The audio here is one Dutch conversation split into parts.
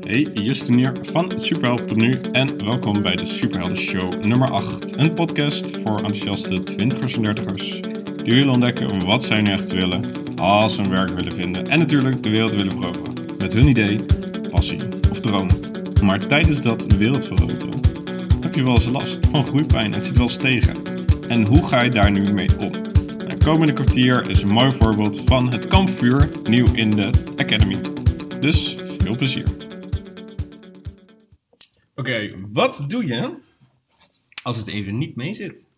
Hey, Justin hier van Superhelp.nu en welkom bij de Superhelden Show nummer 8. Een podcast voor enthousiaste 20ers en 30ers die willen ontdekken wat zij nu echt willen, als een werk willen vinden en natuurlijk de wereld willen veroveren. Met hun idee, passie of droom. Maar tijdens dat wereld veroveren heb je wel eens last van groeipijn en zit wel eens tegen. En hoe ga je daar nu mee om? Het komende kwartier is een mooi voorbeeld van het kampvuur nieuw in de Academy. Dus veel plezier. Oké, wat doe je als het even niet mee zit?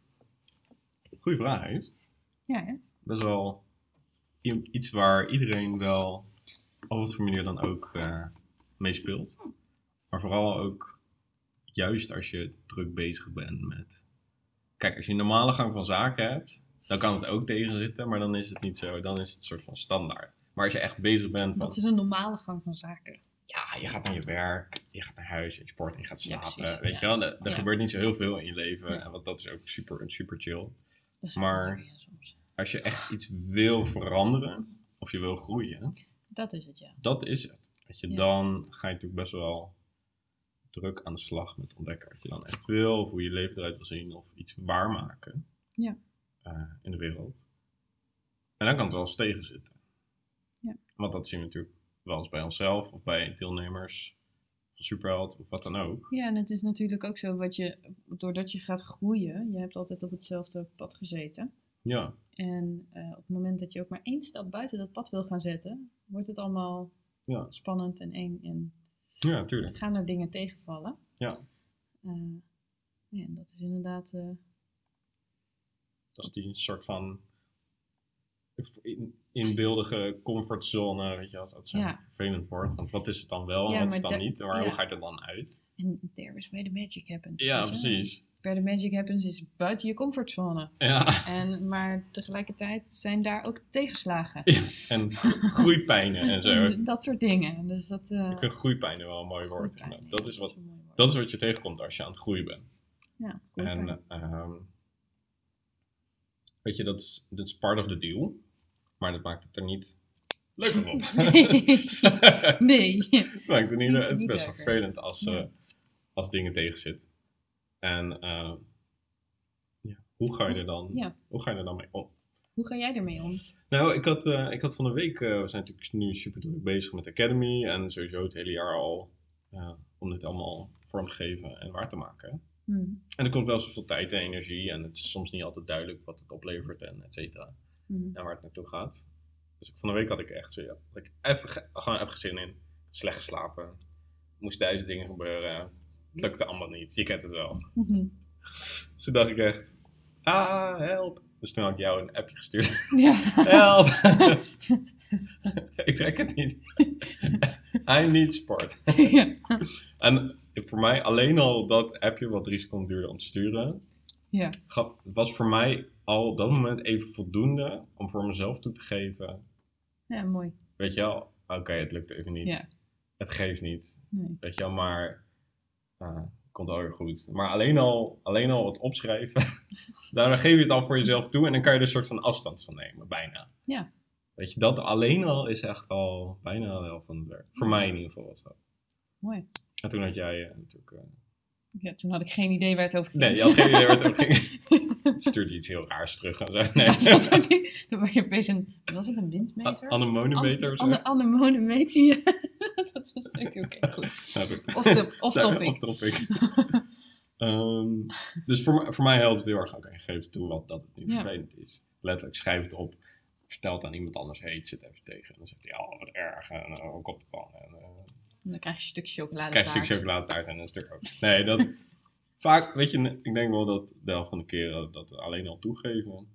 Goeie vraag, hè? Ja, hè? Best wel iets waar iedereen wel op wat voor manier dan ook eh mee speelt. Maar vooral ook juist als je druk bezig bent met... Kijk, als je een normale gang van zaken hebt, dan kan het ook tegenzitten, maar dan is het niet zo. Dan is het een soort van standaard. Maar als je echt bezig bent van... Wat is een normale gang van zaken? ja, je gaat naar je werk, je gaat naar huis, je sport en je gaat slapen. weet je wel, er, er gebeurt niet zo heel veel in je leven. En want dat is ook super, super chill. Dat Maar-. Als je echt iets wil veranderen, of je wil groeien, Dat is het, ja. dat is het. Weet je. Dan ga je natuurlijk best wel druk aan de slag met ontdekken wat je dan echt wil, of hoe je leven eruit wil zien, of iets waarmaken Ja. eh, in de wereld. En dan kan het wel eens tegenzitten. Want dat zien we natuurlijk wel eens bij onszelf, of bij deelnemers van Superheld, of wat dan ook. Ja, en het is natuurlijk ook zo, wat je, doordat je gaat groeien, je hebt altijd op hetzelfde pad gezeten. Ja, En eh, op het moment dat je ook maar één stap buiten dat pad wil gaan zetten, wordt het allemaal ja, spannend en eng en ja, natuurlijk. gaan er dingen tegenvallen. Ja. Ja, en dat is inderdaad... eh, Dat is die soort van in, inbeeldige comfortzone, weet je, als dat zo Ja. vervelend wordt. Want wat is het dan wel en Ja, wat is maar dan da- niet? Maar ja. hoe ga je er dan uit? en there is where the magic happens. Ja, precies. Where the magic happens is buiten je comfortzone. Ja, En, maar tegelijkertijd zijn daar ook tegenslagen. en groeipijnen en zo. En dat soort dingen. Dus dat, eh, Ik vind groeipijnen wel een mooi woord. Dat is, ja, wat, dat is wat je tegenkomt als je aan het groeien bent. Ja, groeipijn. En ehm, weet je, dat is part of the deal. Maar dat maakt het er niet leuker op. nee. maakt het, niet, het is best wel vervelend als, eh, als dingen tegenzitten. En eh, ja, hoe, ga je er dan, Ja. hoe ga je er dan mee om? Hoe ga jij ermee om? Nou, ik had, eh, ik had van de week, we zijn natuurlijk nu super druk bezig met Academy en sowieso het hele jaar al om dit allemaal vorm te geven en waar te maken. Hm. En er komt wel zoveel tijd en energie en het is soms niet altijd duidelijk wat het oplevert en et cetera. En waar het naartoe gaat. Dus ik- van de week had ik echt zo, ja, had ik even, ge- gewoon even zin in. Slecht geslapen. Moesten duizend dingen gebeuren. Het lukte allemaal niet. Je kent het wel. Mhm. Dus toen dacht ik echt, ah, help. Dus toen had ik jou een appje gestuurd. Ja. Help! ik trek het niet. I need sport. ja. En voor mij alleen al dat appje, wat drie seconden duurde om te sturen, Ja. ga- was voor mij al op dat moment even voldoende om voor mezelf toe te geven. ja, mooi. Weet je wel, oké, het lukt even niet. Ja. Het geeft niet. Nee. Weet je wel, maar uh, komt wel weer goed. Maar alleen al, alleen al het opschrijven, daar geef je het al voor jezelf toe en dan kan je er een soort van afstand van nemen, bijna. Ja. Weet je, dat alleen al is echt al bijna helft van het werk. Voor mij in ieder geval was dat. Mooi. En toen had jij eh, natuurlijk... eh, Ja, toen had ik geen idee waar het over ging. nee, je had geen idee waar het over ging. Stuurde iets heel raars terug en zo. Nee. dat soort dingen. Dan word je opeens een... Was het een windmeter? Anemonemeter of zo. An- Anemonemeter, ja. dat was oké, oké, goed. Snap ik. Off, top, off topic. Off topic. Ehm, dus voor, mij- voor mij helpt het heel erg. Oké, geef het toe wat dat het niet Ja. vervelend is. Letterlijk, schrijf het op. Vertel het aan iemand anders. Hey, het zit even tegen. En dan zegt hij, oh, wat erg. En uh, hoe komt het dan? En, uh, En dan krijg je een stukje chocolade. krijg je een stuk chocoladetaart en een stuk ook. Nee, dat... vaak, weet je, ik denk wel dat de helft van de keren dat alleen al toegeven.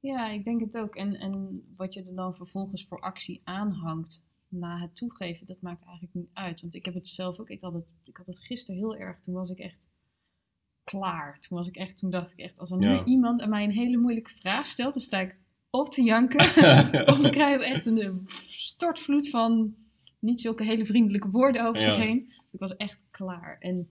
Ja, ik denk het ook. En, en wat je er dan vervolgens voor actie aanhangt na het toegeven, dat maakt eigenlijk niet uit. Want ik heb het zelf ook, ik had het, ik had het gisteren heel erg, toen was ik echt klaar. Toen was ik echt, toen dacht ik echt, als er nu iemand aan mij een hele moeilijke vraag stelt, dan sta ik of te janken, of ik krijg echt een stortvloed van niet zulke hele vriendelijke woorden over zich heen. Ik was echt klaar. En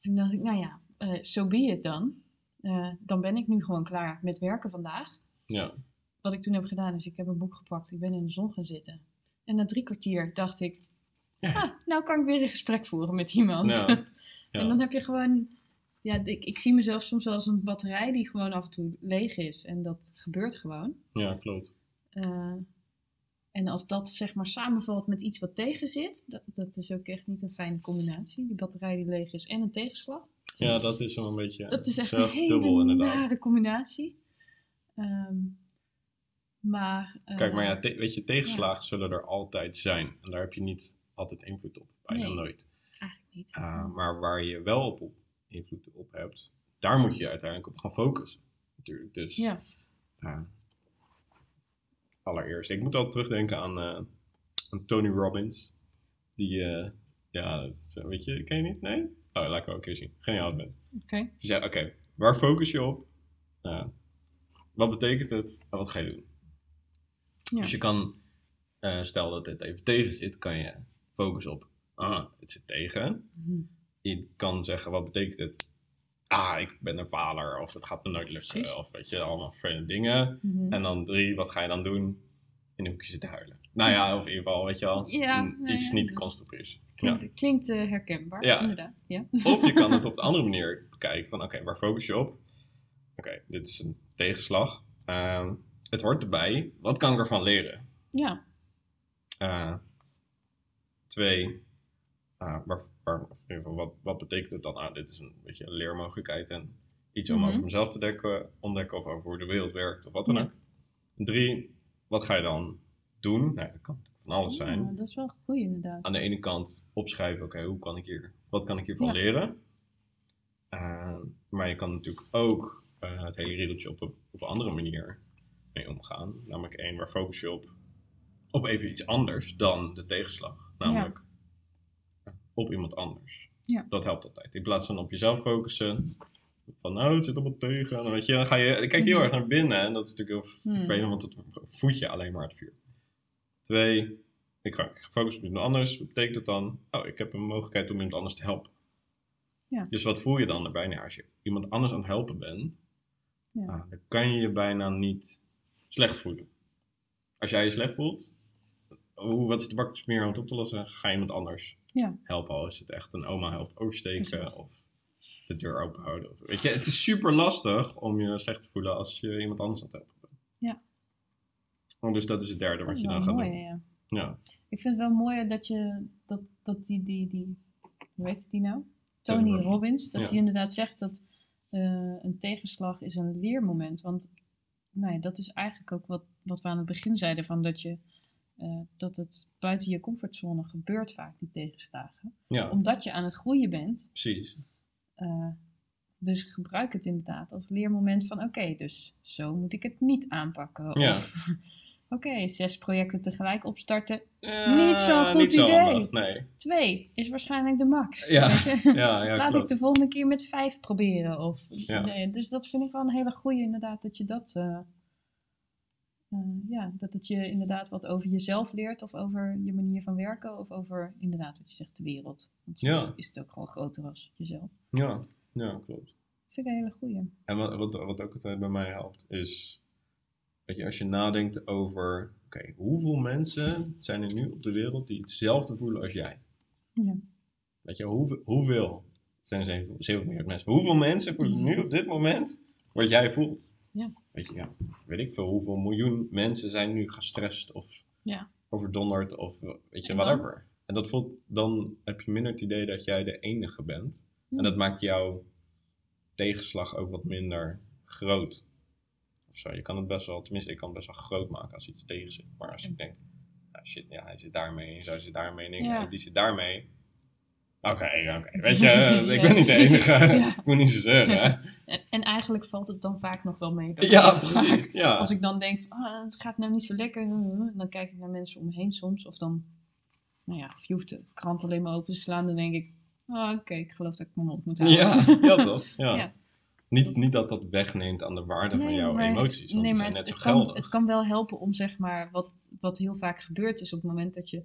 toen dacht ik, nou ja, eh so be it dan. Eh, dan ben ik nu gewoon klaar met werken vandaag. Ja, Wat ik toen heb gedaan is, ik heb een boek gepakt. Ik ben in de zon gaan zitten. En na drie kwartier dacht ik, Ja. ah, nou kan ik weer een gesprek voeren met iemand. Ja. Ja. En dan heb je gewoon, ja, ik, ik zie mezelf soms wel als een batterij die gewoon af en toe leeg is. En dat gebeurt gewoon. Ja, klopt. Eh, en als dat zeg maar samenvalt met iets wat tegen zit, dat, dat is ook echt niet een fijne combinatie. Die batterij die leeg is en een tegenslag. Ja, dat is wel een beetje Dat is echt een hele dubbel inderdaad. nare combinatie. Ehm, maar, eh, Kijk, maar ja, te- weet je, tegenslagen zullen er altijd zijn. En daar heb je niet altijd invloed op. Bijna Nee. nooit. Eigenlijk niet. Uh, maar waar je wel op, op invloed op hebt, daar moet je uiteindelijk op gaan focussen. Natuurlijk. Dus ja, uh, allereerst, ik moet altijd terugdenken aan, uh, aan Tony Robbins. Die, uh, ja, weet je, ken je niet? Nee? Oh, laat ik wel een keer zien. Geniaal ben. oké. Die zei, oké, waar focus je op? Uh, wat betekent het en wat ga je doen? Ja. Dus je kan, uh, stel dat dit even tegen zit, kan je focussen op, ah, het zit tegen. Mhm. Je kan zeggen, wat betekent het? Ah, ik ben een vader, of het gaat me nooit lukken, Precies. of weet je, allemaal vervelende dingen. Mhm. En dan drie, wat ga je dan doen? In een hoekje zitten huilen. Nou ja, of in ieder geval, weet je wel, Ja, nou iets ja, niet constructiefs. Ja. Klinkt, eh, herkenbaar, Ja. inderdaad. Ja. Of je kan het op een andere manier bekijken. Van oké, waar focus je op? Oké, dit is een tegenslag. Ehm, het hoort erbij. Wat kan ik ervan leren? ja, Eh, twee, eh, in ieder geval, wat, wat betekent het dan? Ah, dit is een beetje een leermogelijkheid en iets om Mhm. over mezelf te dekken, ontdekken of over hoe de wereld werkt of wat dan ook. En drie, wat ga je dan doen? Nou, dat kan van alles zijn. Dat is wel goed inderdaad. aan de ene kant opschrijven, oké, hoe kan ik hier, wat kan ik hiervan Ja. leren? Uh, maar je kan natuurlijk ook uh, het hele riedeltje op, een- op een andere manier mee omgaan. Namelijk één, waar focus je op? Op even iets anders dan de tegenslag. Namelijk op iemand anders. Ja. Dat helpt altijd. In plaats van op jezelf focussen, van nou, het zit allemaal tegen. En dan, weet je, dan ga je, dan kijk je heel Mhm. erg naar binnen en dat is natuurlijk heel Hmm. vervelend, want het voedt je alleen maar het vuur. Twee, ik ga, ik ga focussen op iemand anders. Wat betekent dat dan? Oh, ik heb een mogelijkheid om iemand anders te helpen. Ja. Dus wat voel je dan erbij? Nou, als je iemand anders aan het helpen bent, Ja. ah, dan kan je je bijna niet slecht voelen. Als jij je slecht voelt, hoe, wat is de bakjes meer om het op te lossen? Ga je iemand anders Ja. helpen. Al is het echt een oma helpt oversteken of de deur open houden. Of, weet je, het is super lastig om je slecht te voelen als je iemand anders aan het helpen bent. Ja. Oh, dus dat is het derde wat je dan gaat mooi, doen. ja. Ja. Ik vind het wel mooi dat je, dat, dat die, die, die, hoe heet die nou? Tony Robbins. Robbins, dat Ja. hij inderdaad zegt dat eh, een tegenslag is een leermoment. Want nou ja, dat is eigenlijk ook wat, wat we aan het begin zeiden, van dat, je, eh, dat het buiten je comfortzone gebeurt vaak, die tegenslagen. ja, Omdat je aan het groeien bent, precies. eh, dus gebruik het inderdaad als leermoment van oké, dus zo moet ik het niet aanpakken. Ja. Of oké, zes projecten tegelijk opstarten. Eh, Niet zo'n goed niet zo idee. handig, Nee. Twee is waarschijnlijk de max. Ja? Ja, ja, Laat klopt. ik de volgende keer met vijf proberen. Of, Ja. nee, dus dat vind ik wel een hele goede inderdaad, dat je dat... eh, ja, dat het je inderdaad wat over jezelf leert of over je manier van werken of over inderdaad wat je zegt de wereld. Want soms Ja. is het ook gewoon groter als jezelf. Ja, ja, klopt. Vind ik een hele goede. En wat, wat, wat ook altijd bij mij helpt, is... Weet je, als je nadenkt over... Oké, hoeveel mensen zijn er nu op de wereld die hetzelfde voelen als jij? Ja. Weet je, hoeveel, hoeveel zijn 7, 7 miljard mensen. Hoeveel mensen voelen nu op dit moment wat jij voelt? Ja. Weet je, ja, weet ik veel, hoeveel miljoen mensen zijn nu gestrest of Ja. overdonderd of weet je, En dan? whatever. En dat voelt, dan heb je minder het idee dat jij de enige bent. Ja. En dat maakt jouw tegenslag ook wat minder groot. Of zo. Je kan het best wel, tenminste, ik kan het best wel groot maken als iets tegen zit. Maar als ik denk, nou shit, ja, hij zit daarmee, en zo zit daarmee, en ik- Ja. die zit daarmee. Oké, oké, weet je, ik ben niet de enige. Ja. ik moet niet zo zeggen. hè. En, en eigenlijk valt het dan vaak nog wel mee. Dat Ja, vaak. Als ik dan denk, van, ah, het gaat nou niet zo lekker, dan kijk ik naar mensen om me heen soms. Of dan, nou ja, of je hoeft de krant alleen maar open te slaan, dan denk ik, ah, oké, ik geloof dat ik mijn mond moet houden. Ja, ja toch? Ja. Ja. Niet, niet dat dat wegneemt aan de waarde van jouw maar- emoties, want nee, maar zijn het, net het, zo kan, het kan wel helpen om zeg maar, wat, wat heel vaak gebeurt is op het moment dat je, eh,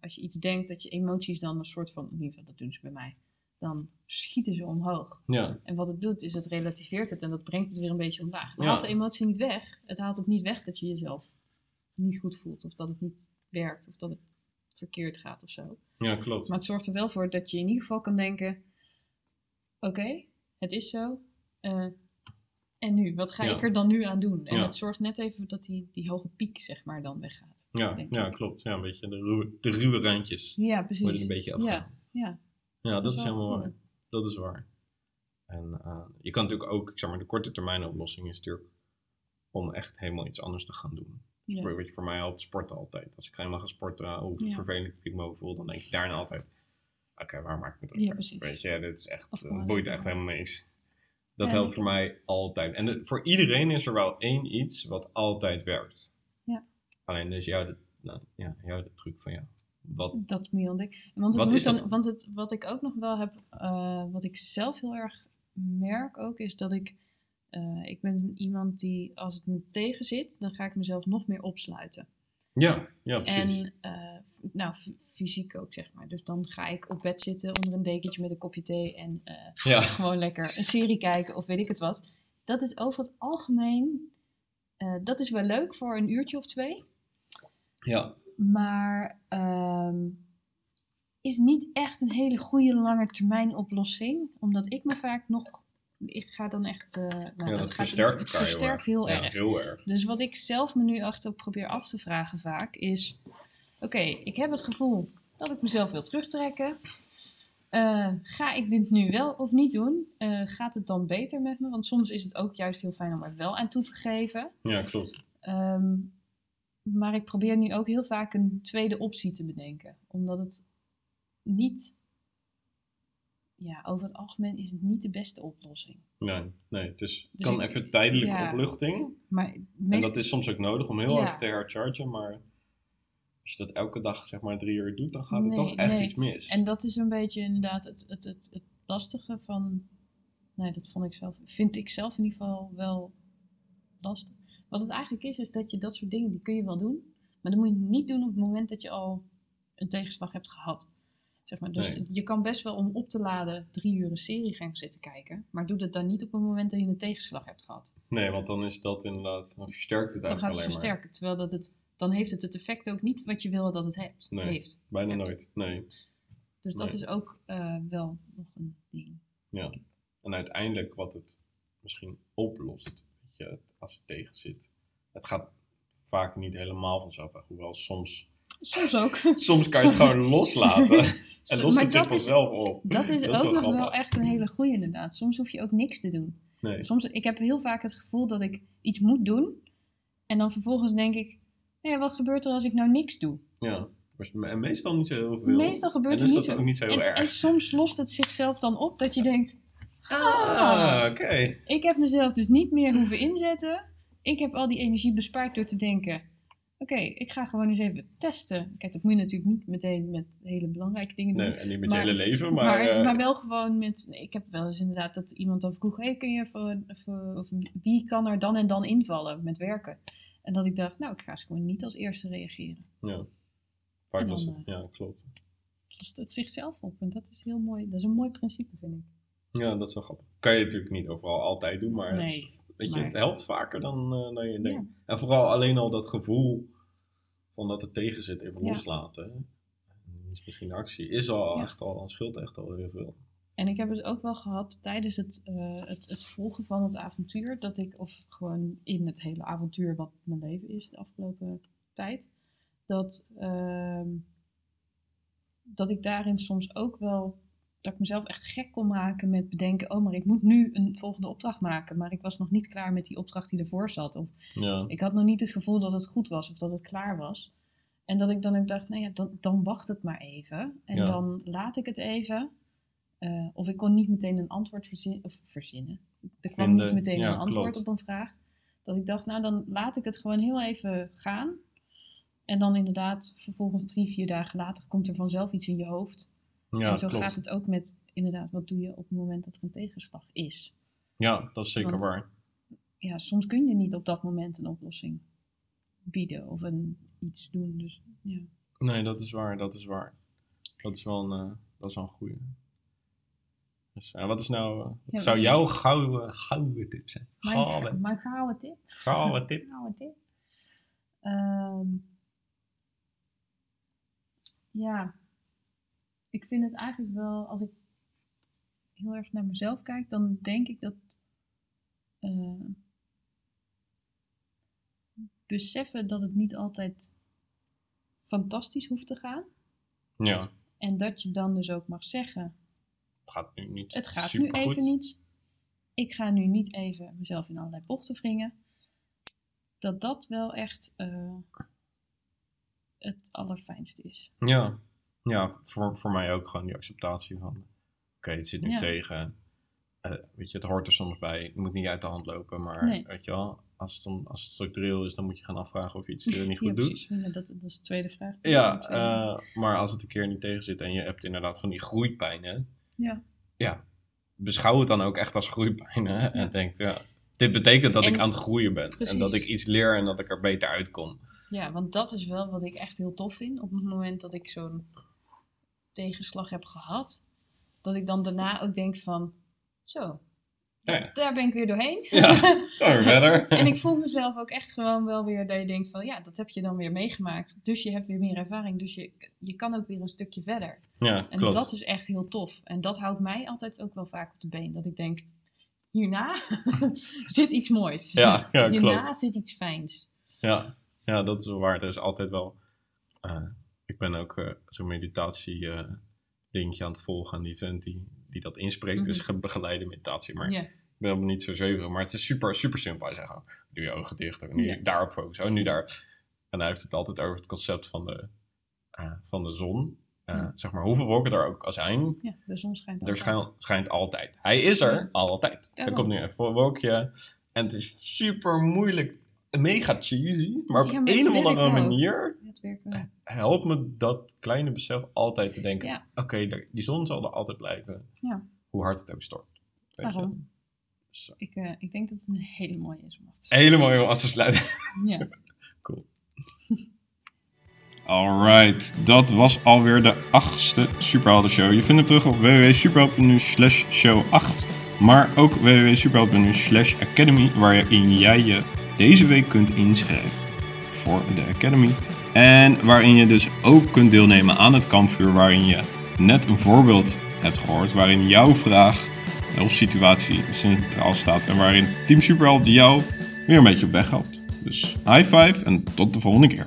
als je iets denkt, dat je emoties dan een soort van, in ieder geval dat doen ze bij mij, dan schieten ze omhoog. Ja, En wat het doet, is het relativeert het en dat brengt het weer een beetje omlaag. Het Ja. haalt de emotie niet weg. Het haalt het niet weg dat je jezelf niet goed voelt of dat het niet werkt of dat het verkeerd gaat of zo. Ja, klopt. Maar het zorgt er wel voor dat je in ieder geval kan denken: oké, het is zo. eh, en nu, wat ga Ja. ik er dan nu aan doen? En Ja. dat zorgt net even dat die, die hoge piek, zeg maar, dan weggaat. Ja, ja ik. klopt. Ja, een beetje de ruwe, de ruwe randjes Ja, precies. worden een beetje afgehaald. ja, ja, Ja, dat, dat is helemaal waar. Dat is waar. En eh, je kan natuurlijk ook, ik zeg maar, de korte termijn oplossing is natuurlijk om echt helemaal iets anders te gaan doen. ja. Weet je, voor mij helpt sporten altijd. Als ik helemaal ga sporten, hoe Ja. vervelend ik me voel, dan denk ik daarna altijd, oké, waar maak ik me druk Ja, precies. Weet je, dit is echt, gewoon boeit echt helemaal niks. Dat Ja, helpt voor mij altijd. En de- voor iedereen is er wel één iets wat altijd werkt. Ja. Alleen is jou de, nou, ja, jou de truc van ja. Wat, Dat moet je ontdekken. Want, het moet dan, want het, wat ik ook nog wel heb, eh, wat ik zelf heel erg merk ook, is dat ik, eh, ik ben iemand die, als het me tegen zit, dan ga ik mezelf nog meer opsluiten. ja, ja, precies. En eh, nou, fysiek ook, zeg maar. Dus dan ga ik op bed zitten onder een dekentje met een kopje thee en eh, Ja. gewoon lekker een serie kijken of weet ik het wat. Dat is over het algemeen, eh, dat is wel leuk voor een uurtje of twee. ja, Maar ehm, is niet echt een hele goede lange termijn oplossing. Omdat ik me vaak nog. Ik ga dan echt. eh, nou, ja, dat, versterkt het elkaar versterkt heel heel erg. heel erg. Dus wat ik zelf me nu achter probeer af te vragen vaak is: Oké, ik heb het gevoel dat ik mezelf wil terugtrekken. Eh, ga ik dit nu wel of niet doen? Eh, gaat het dan beter met me? Want soms is het ook juist heel fijn om er wel aan toe te geven. Ja, klopt. Ehm, maar ik probeer nu ook heel vaak een tweede optie te bedenken. Omdat het niet. Ja, over het algemeen is het niet de beste oplossing. Nee, nee, het is, Dus kan ik- even tijdelijke ja. opluchting. Maar En dat is soms ook nodig om heel Ja. even te herchargen, maar als je dat elke dag zeg maar drie uur doet, dan gaat het Nee, toch echt nee. iets mis. En dat is een beetje inderdaad het, het, het, het lastige van. Nee, dat vond ik zelf, vind ik zelf in ieder geval wel lastig. Wat het eigenlijk is, is dat je dat soort dingen, die kun je wel doen. Maar dat moet je niet doen op het moment dat je al een tegenslag hebt gehad. Zeg maar. Dus Nee. je kan best wel om op te laden drie uur een serie gaan zitten kijken. Maar doe dat dan niet op het moment dat je een tegenslag hebt gehad. Nee, want dan is dat inderdaad, dan versterkt het Dan eigenlijk gaat het alleen versterken. Terwijl dat het, dan heeft het het effect ook niet wat je wil dat het heeft, Nee. heeft. Bijna nooit, nee. Dus dat is ook eh, wel nog een ding. Ja. En uiteindelijk wat het misschien oplost, weet je, als het tegen zit. Het gaat vaak niet helemaal vanzelf weg, hoewel soms, Soms ook. soms kan je het gewoon loslaten en lost het zich vanzelf op. dat is Dat is ook wel nog wel echt een hele goeie inderdaad. Soms hoef je ook niks te doen. Nee, Soms, ik heb heel vaak het gevoel dat ik iets moet doen. En dan vervolgens denk ik, ja, wat gebeurt er als ik nou niks doe? ja. En meestal niet zo heel veel. Meestal gebeurt en er is niet dat veel. ook niet zo heel En, erg. en soms lost het zichzelf dan op dat je denkt, Ah, oké. ik heb mezelf dus niet meer hoeven inzetten. Ik heb al die energie bespaard door te denken, oké, ik ga gewoon eens even testen. Kijk, dat moet je natuurlijk niet meteen met hele belangrijke dingen doen. Nee, en niet met Maar- je hele leven, maar... Maar, eh, maar wel gewoon met. Ik heb wel eens inderdaad dat iemand dan vroeg: hey, kun je voor, voor, of wie kan er dan en dan invallen met werken? En dat ik dacht: Nou, ik ga eens gewoon niet als eerste reageren. ja. Vaak was dan, het, ja, klopt. Lost het zichzelf op. En dat is heel mooi. Dat is een mooi principe, vind ik. Ja, dat is wel grappig. Kan je natuurlijk niet overal altijd doen, maar, het, weet je, het helpt vaker dan, eh, dan je denkt. Ja. En vooral alleen al dat gevoel van dat het tegen zit, even Ja. loslaten. En is misschien actie, is al echt al, dan scheelt echt al heel veel. En ik heb het ook wel gehad tijdens het, eh, het, het volgen van het avontuur. Dat ik, of gewoon in het hele avontuur wat mijn leven is de afgelopen tijd. Dat, ehm, dat ik daarin soms ook wel, dat ik mezelf echt gek kon maken met bedenken. Oh, maar ik moet nu een volgende opdracht maken. Maar ik was nog niet klaar met die opdracht die ervoor zat. Of Ja, ik had nog niet het gevoel dat het goed was of dat het klaar was. En dat ik dan ook dacht, nou ja, dan, dan wacht het maar even. En Ja. dan laat ik het even. Eh, of ik kon niet meteen een antwoord verzin- of verzinnen. Er kwam Vinden, niet meteen ja, een antwoord klopt. op een vraag. Dat ik dacht, nou dan laat ik het gewoon heel even gaan. En dan inderdaad, vervolgens drie, vier dagen later komt er vanzelf iets in je hoofd. ja en zo klopt. gaat het ook met, inderdaad, wat doe je op het moment dat er een tegenslag is. Ja, dat is zeker Want- waar. ja, soms kun je niet op dat moment een oplossing bieden of een, iets doen. Dus ja. Nee, dat is waar, dat is waar. Dat is wel een, eh, dat is wel een goeie. Dus eh, wat is nou, eh, wat Ja, zou jouw gouden, gouden tip zijn? Mijn, Gouden, mijn gouden tip. gouden tip? Gouden tip. Ehm, ja, ik vind het eigenlijk wel, als ik heel erg naar mezelf kijk, dan denk ik dat eh, beseffen dat het niet altijd fantastisch hoeft te gaan. Ja, En dat je dan dus ook mag zeggen, gaat nu niet het gaat nu even niet. Ik ga nu niet even mezelf in allerlei bochten wringen. Dat dat wel echt eh, het allerfijnste is. Ja, ja voor, voor mij ook gewoon die acceptatie van... Oké, het zit nu Ja. tegen. Eh, weet je, het hoort er soms bij. Het moet niet uit de hand lopen. Maar Nee. weet je wel, als het, dan, als het structureel is, dan moet je gaan afvragen of je iets niet goed ja, doet. Ja, dat, dat is de tweede vraag. Ja, tweede. eh, maar als het een keer niet tegen zit en je hebt inderdaad van die groeipijnen. Ja. Ja, beschouw het dan ook echt als groeipijnen. Ja. En denk, ja, dit betekent dat ik aan het groeien ben. Precies. En dat ik iets leer en dat ik er beter uitkom. ja, want dat is wel wat ik echt heel tof vind. Op het moment dat ik zo'n tegenslag heb gehad, dat ik dan daarna ook denk van, zo, Ja, daar ben ik weer doorheen. Ja. verder. En ik voel mezelf ook echt gewoon wel weer dat je denkt van ja, dat heb je dan weer meegemaakt. Dus je hebt weer meer ervaring. Dus je, je kan ook weer een stukje verder. Ja, En klopt. dat is echt heel tof. En dat houdt mij altijd ook wel vaak op de been. Dat ik denk, hierna zit iets moois. Ja, ja, hierna klopt. zit iets fijns. Ja, ja, dat is wel waar. Er is altijd wel... eh, ik ben ook eh, zo'n meditatie eh, dingetje aan het volgen aan die vent die, die dat inspreekt. Dus ge- begeleide meditatie. Maar Ja, ik ben helemaal niet zo zweverig. Maar het is super, super simpel. Hij zegt, oh, doe je ogen dicht. Oh, nu daarop focussen. Oh, nu daar. En hij heeft het altijd over het concept van de, eh, van de zon. Eh, Ja. Zeg maar, hoeveel wolken er ook al zijn, ja, de zon schijnt er altijd. schijnt, schijnt altijd. Hij is er Ja. altijd. Er komt nu een wolkje. En het is super moeilijk. Mega cheesy. Maar op Ja, maar het een of andere manier helpt me dat kleine besef altijd te denken. Ja. Oké, die zon zal er altijd blijven. Ja. Hoe hard het ook stormt. Weet je? Ik, eh, ik denk dat het een hele mooie is om af te Helemaal heel als te sluiten. Ja. Alright, dat was alweer de achtste Superhelden Show. Je vindt hem terug op www.superhelden.nu slash show 8. Maar ook www.superhelden.nu slash academy, waarin jij je deze week kunt inschrijven voor de Academy. En waarin je dus ook kunt deelnemen aan het kampvuur, waarin je net een voorbeeld hebt gehoord, waarin jouw vraag of situatie centraal staat en waarin Team Superhelp jou weer een beetje op weg helpt. Dus high five en tot de volgende keer.